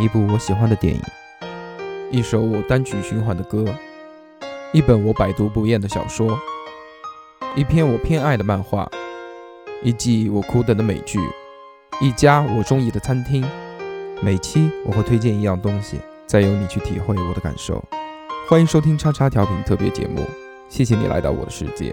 一部我喜欢的电影，一首我单曲循环的歌，一本我百读不厌的小说，一篇我偏爱的漫画，一季我苦等的美剧，一家我中意的餐厅。每期我会推荐一样东西，再由你去体会我的感受。欢迎收听叉叉调频特别节目，谢谢你来到我的世界。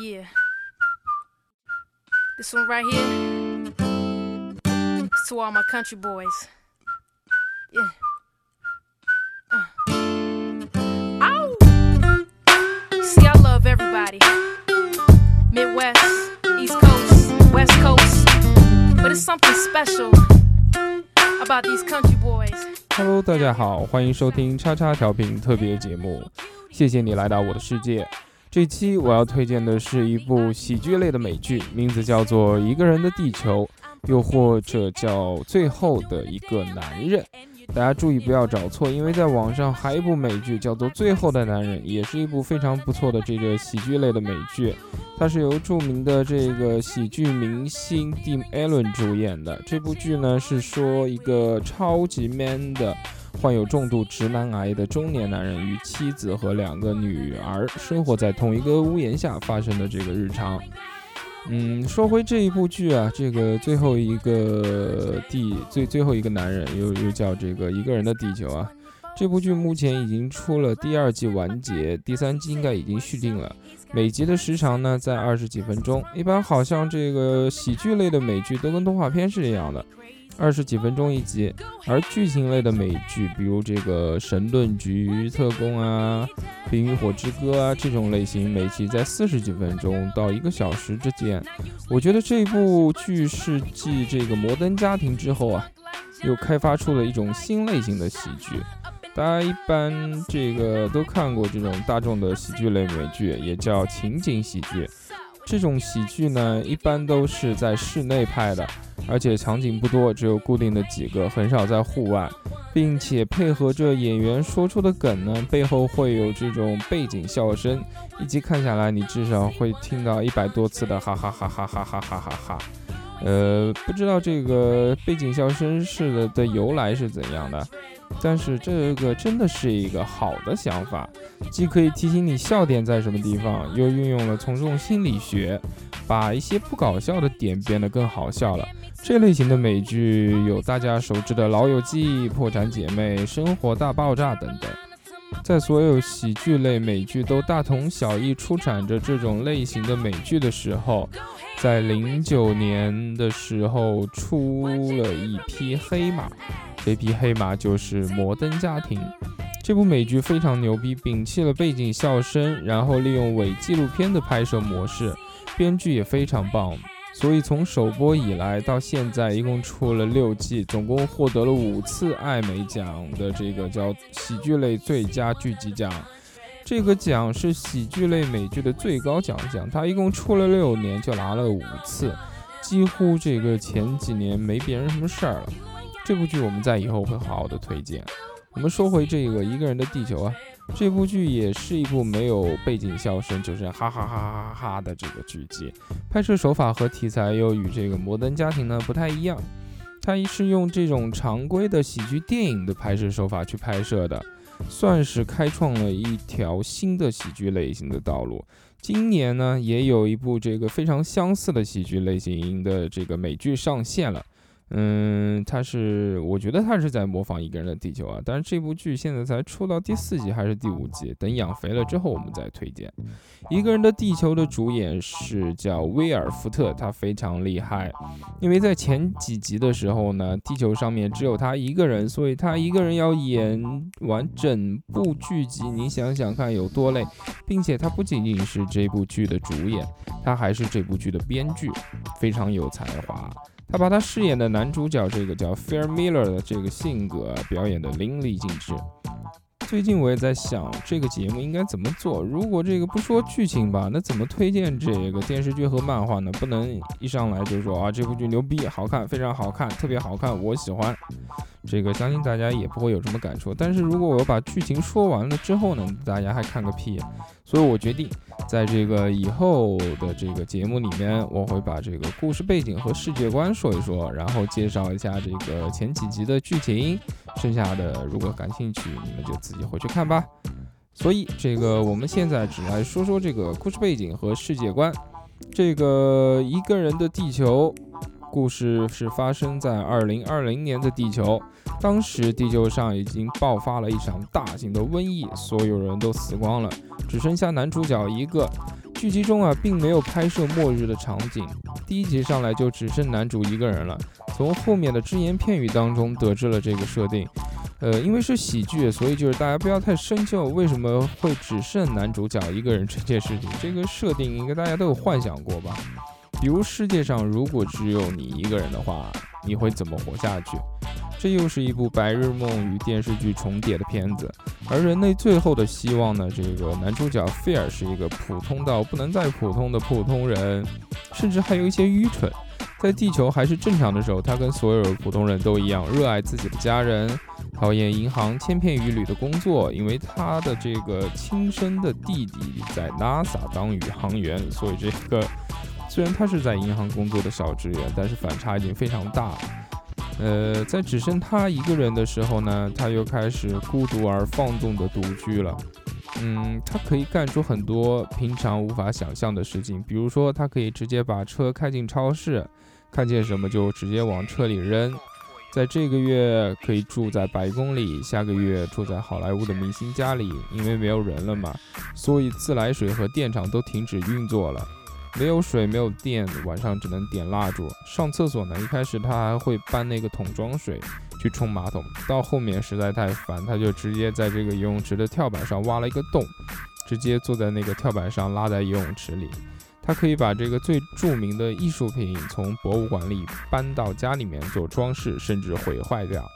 Yeah. This one right here. It's to all my country boys. Yeah. Uh. Ow! See, I love everybody. Midwest, East Coast, West Coast. But it's something special about these country boys. Hello，大家好，欢迎收听叉叉调频特别节目。谢谢你来到我的世界。 这期我要推荐的是一部喜剧类的美剧，名字叫做《一个人的地球》，又或者叫《最后的一个男人》。大家注意不要找错，因为在网上还有一部美剧叫做《最后的男人》，也是一部非常不错的这个喜剧类的美剧。它是由著名的这个喜剧明星 Tim Allen 主演的。这部剧呢是说一个超级 man 的。患有重度直男癌的中年男人与妻子和两个女儿生活在同一个屋檐下发生的这个日常。嗯，说回这一部剧啊，这个最后一个地最最后一个男人又又叫这个一个人的地球啊。这部剧目前已经出了第二季完结，第三季应该已经续订了。每集的时长呢在二十几分钟，一般好像这个喜剧类的美剧都跟动画片是一样的。二十几分钟一集，而剧情类的美剧，比如这个《神盾局特工》啊，《冰与火之歌》啊这种类型，每集在四十几分钟到一个小时之间。我觉得这部剧是继这个《摩登家庭》之后啊，又开发出了一种新类型的喜剧。大家一般这个都看过这种大众的喜剧类美剧，也叫情景喜剧。这种喜剧呢，一般都是在室内拍的。而且场景不多，只有固定的几个，很少在户外，并且配合着演员说出的梗呢，背后会有这种背景笑声，一集看下来，你至少会听到一百多次的哈哈哈哈哈哈哈哈哈。呃，不知道这个背景笑声是的的由来是怎样的，但是这个真的是一个好的想法，既可以提醒你笑点在什么地方，又运用了从众心理学，把一些不搞笑的点变得更好笑了。这类型的美剧有大家熟知的《老友记》《破产姐妹》《生活大爆炸》等等。在所有喜剧类美剧都大同小异出产着这种类型的美剧的时候，在零九年的时候出了一匹黑马，这匹黑马就是《摩登家庭》。这部美剧非常牛逼，摒弃了背景笑声，然后利用伪纪录片的拍摄模式，编剧也非常棒。所以从首播以来到现在，一共出了六季，总共获得了五次艾美奖的这个叫喜剧类最佳剧集奖。这个奖是喜剧类美剧的最高奖项，它一共出了六年就拿了五次，几乎这个前几年没别人什么事儿了。这部剧我们在以后会好好的推荐。我们说回这个一个人的地球啊。这部剧也是一部没有背景笑声，就是哈哈哈哈哈哈的这个剧集。拍摄手法和题材又与这个《摩登家庭》呢不太一样，它是用这种常规的喜剧电影的拍摄手法去拍摄的，算是开创了一条新的喜剧类型的道路。今年呢，也有一部这个非常相似的喜剧类型的这个美剧上线了。嗯，他是，我觉得他是在模仿一个人的地球啊。但是这部剧现在才出到第四集还是第五集，等养肥了之后我们再推荐。一个人的地球的主演是叫威尔福特，他非常厉害，因为在前几集的时候呢，地球上面只有他一个人，所以他一个人要演完整部剧集，你想想看有多累，并且他不仅仅是这部剧的主演，他还是这部剧的编剧，非常有才华。他把他饰演的男主角这个叫 Fair Miller 的这个性格表演的淋漓尽致。最近我也在想这个节目应该怎么做。如果这个不说剧情吧，那怎么推荐这个电视剧和漫画呢？不能一上来就说啊这部剧牛逼、好看、非常好看、特别好看，我喜欢。这个相信大家也不会有什么感触。但是如果我把剧情说完了之后呢，大家还看个屁。所以我决定，在这个以后的这个节目里面，我会把这个故事背景和世界观说一说，然后介绍一下这个前几集的剧情。剩下的如果感兴趣，你们就自己回去看吧。所以这个我们现在只来说说这个故事背景和世界观。这个一个人的地球。故事是发生在二零二零年的地球，当时地球上已经爆发了一场大型的瘟疫，所有人都死光了，只剩下男主角一个。剧集中啊，并没有拍摄末日的场景，第一集上来就只剩男主一个人了。从后面的只言片语当中得知了这个设定，呃，因为是喜剧，所以就是大家不要太深究为什么会只剩男主角一个人这件事情，这个设定应该大家都有幻想过吧。比如世界上如果只有你一个人的话，你会怎么活下去？这又是一部白日梦与电视剧重叠的片子。而人类最后的希望呢？这个男主角费尔是一个普通到不能再普通的普通人，甚至还有一些愚蠢。在地球还是正常的时候，他跟所有普通人都一样，热爱自己的家人，讨厌银行千篇一律的工作。因为他的这个亲生的弟弟在 NASA 当宇航员，所以这个。虽然他是在银行工作的小职员，但是反差已经非常大。呃，在只剩他一个人的时候呢，他又开始孤独而放纵的独居了。嗯，他可以干出很多平常无法想象的事情，比如说他可以直接把车开进超市，看见什么就直接往车里扔。在这个月可以住在白宫里，下个月住在好莱坞的明星家里，因为没有人了嘛，所以自来水和电厂都停止运作了。没有水，没有电，晚上只能点蜡烛。上厕所呢，一开始他还会搬那个桶装水去冲马桶，到后面实在太烦，他就直接在这个游泳池的跳板上挖了一个洞，直接坐在那个跳板上拉在游泳池里。他可以把这个最著名的艺术品从博物馆里搬到家里面做装饰，甚至毁坏掉。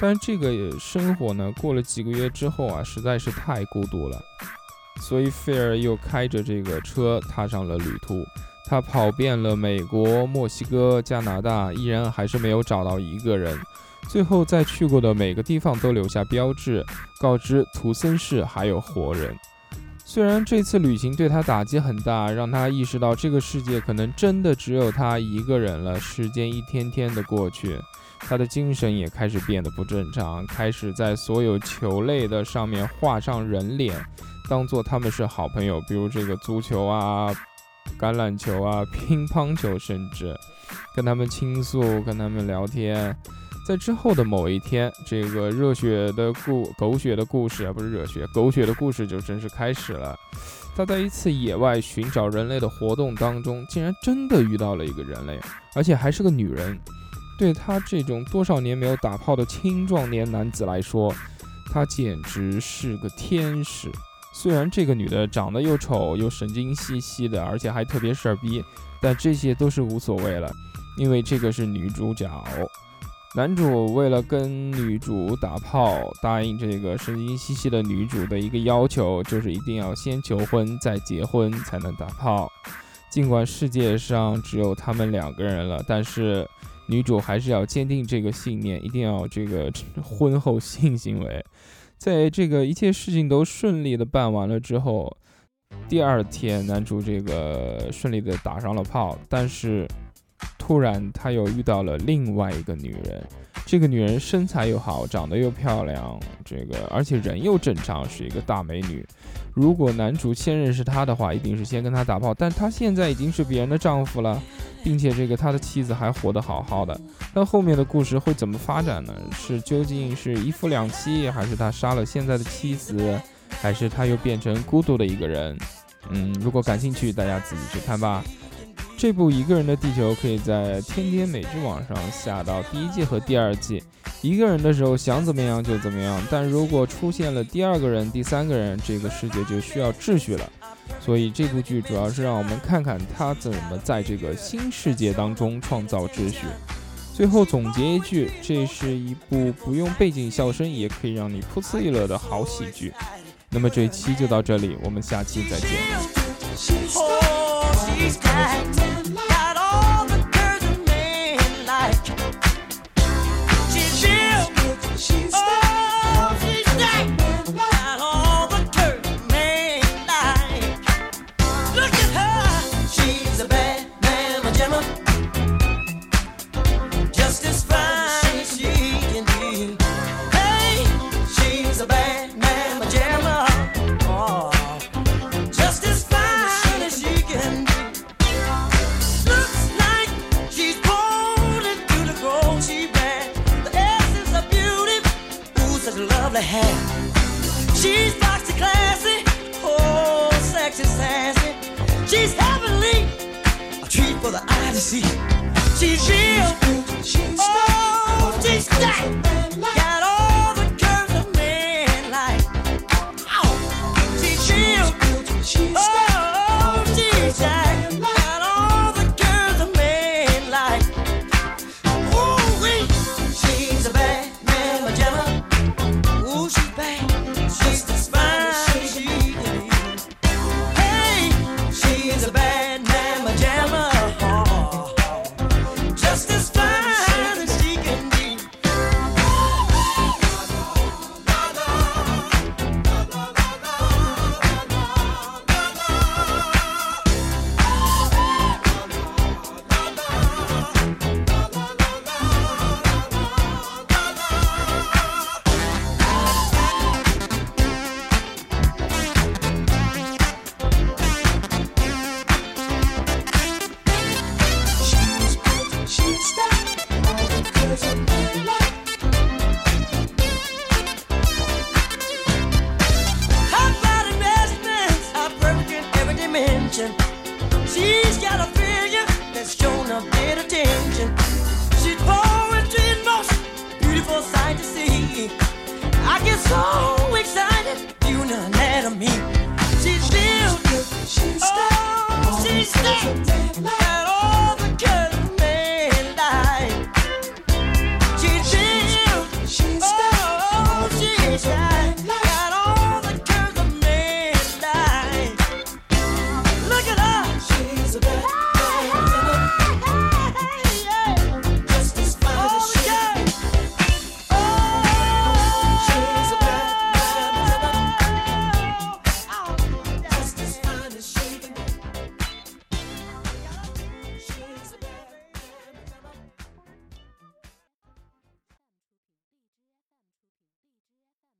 但是这个生活呢，过了几个月之后啊，实在是太孤独了。所以费尔又开着这个车踏上了旅途，他跑遍了美国、墨西哥、加拿大，依然还是没有找到一个人。最后在去过的每个地方都留下标志，告知图森市还有活人。虽然这次旅行对他打击很大，让他意识到这个世界可能真的只有他一个人了。时间一天天的过去，他的精神也开始变得不正常，开始在所有球类的上面画上人脸。当做他们是好朋友，比如这个足球啊、橄榄球啊、乒乓球，甚至跟他们倾诉、跟他们聊天。在之后的某一天，这个热血的故狗血的故事啊，不是热血，狗血的故事就正式开始了。他在一次野外寻找人类的活动当中，竟然真的遇到了一个人类，而且还是个女人。对他这种多少年没有打炮的青壮年男子来说，他简直是个天使。虽然这个女的长得又丑又神经兮兮的，而且还特别事儿逼，但这些都是无所谓了，因为这个是女主角。男主为了跟女主打炮，答应这个神经兮兮的女主的一个要求，就是一定要先求婚再结婚才能打炮。尽管世界上只有他们两个人了，但是女主还是要坚定这个信念，一定要这个 婚后性行为。在这个一切事情都顺利的办完了之后，第二天男主这个顺利的打上了炮，但是突然他又遇到了另外一个女人，这个女人身材又好，长得又漂亮，这个而且人又正常，是一个大美女。如果男主先认识她的话，一定是先跟她打炮。但她现在已经是别人的丈夫了，并且这个他的妻子还活得好好的。那后面的故事会怎么发展呢？是究竟是一夫两妻，还是他杀了现在的妻子，还是他又变成孤独的一个人？嗯，如果感兴趣，大家自己去看吧。这部《一个人的地球》可以在天天美剧网上下到第一季和第二季。一个人的时候想怎么样就怎么样，但如果出现了第二个人、第三个人，这个世界就需要秩序了。所以这部剧主要是让我们看看他怎么在这个新世界当中创造秩序。最后总结一句，这是一部不用背景笑声也可以让你噗呲一乐的好喜剧。那么这一期就到这里，我们下期再见。bad man.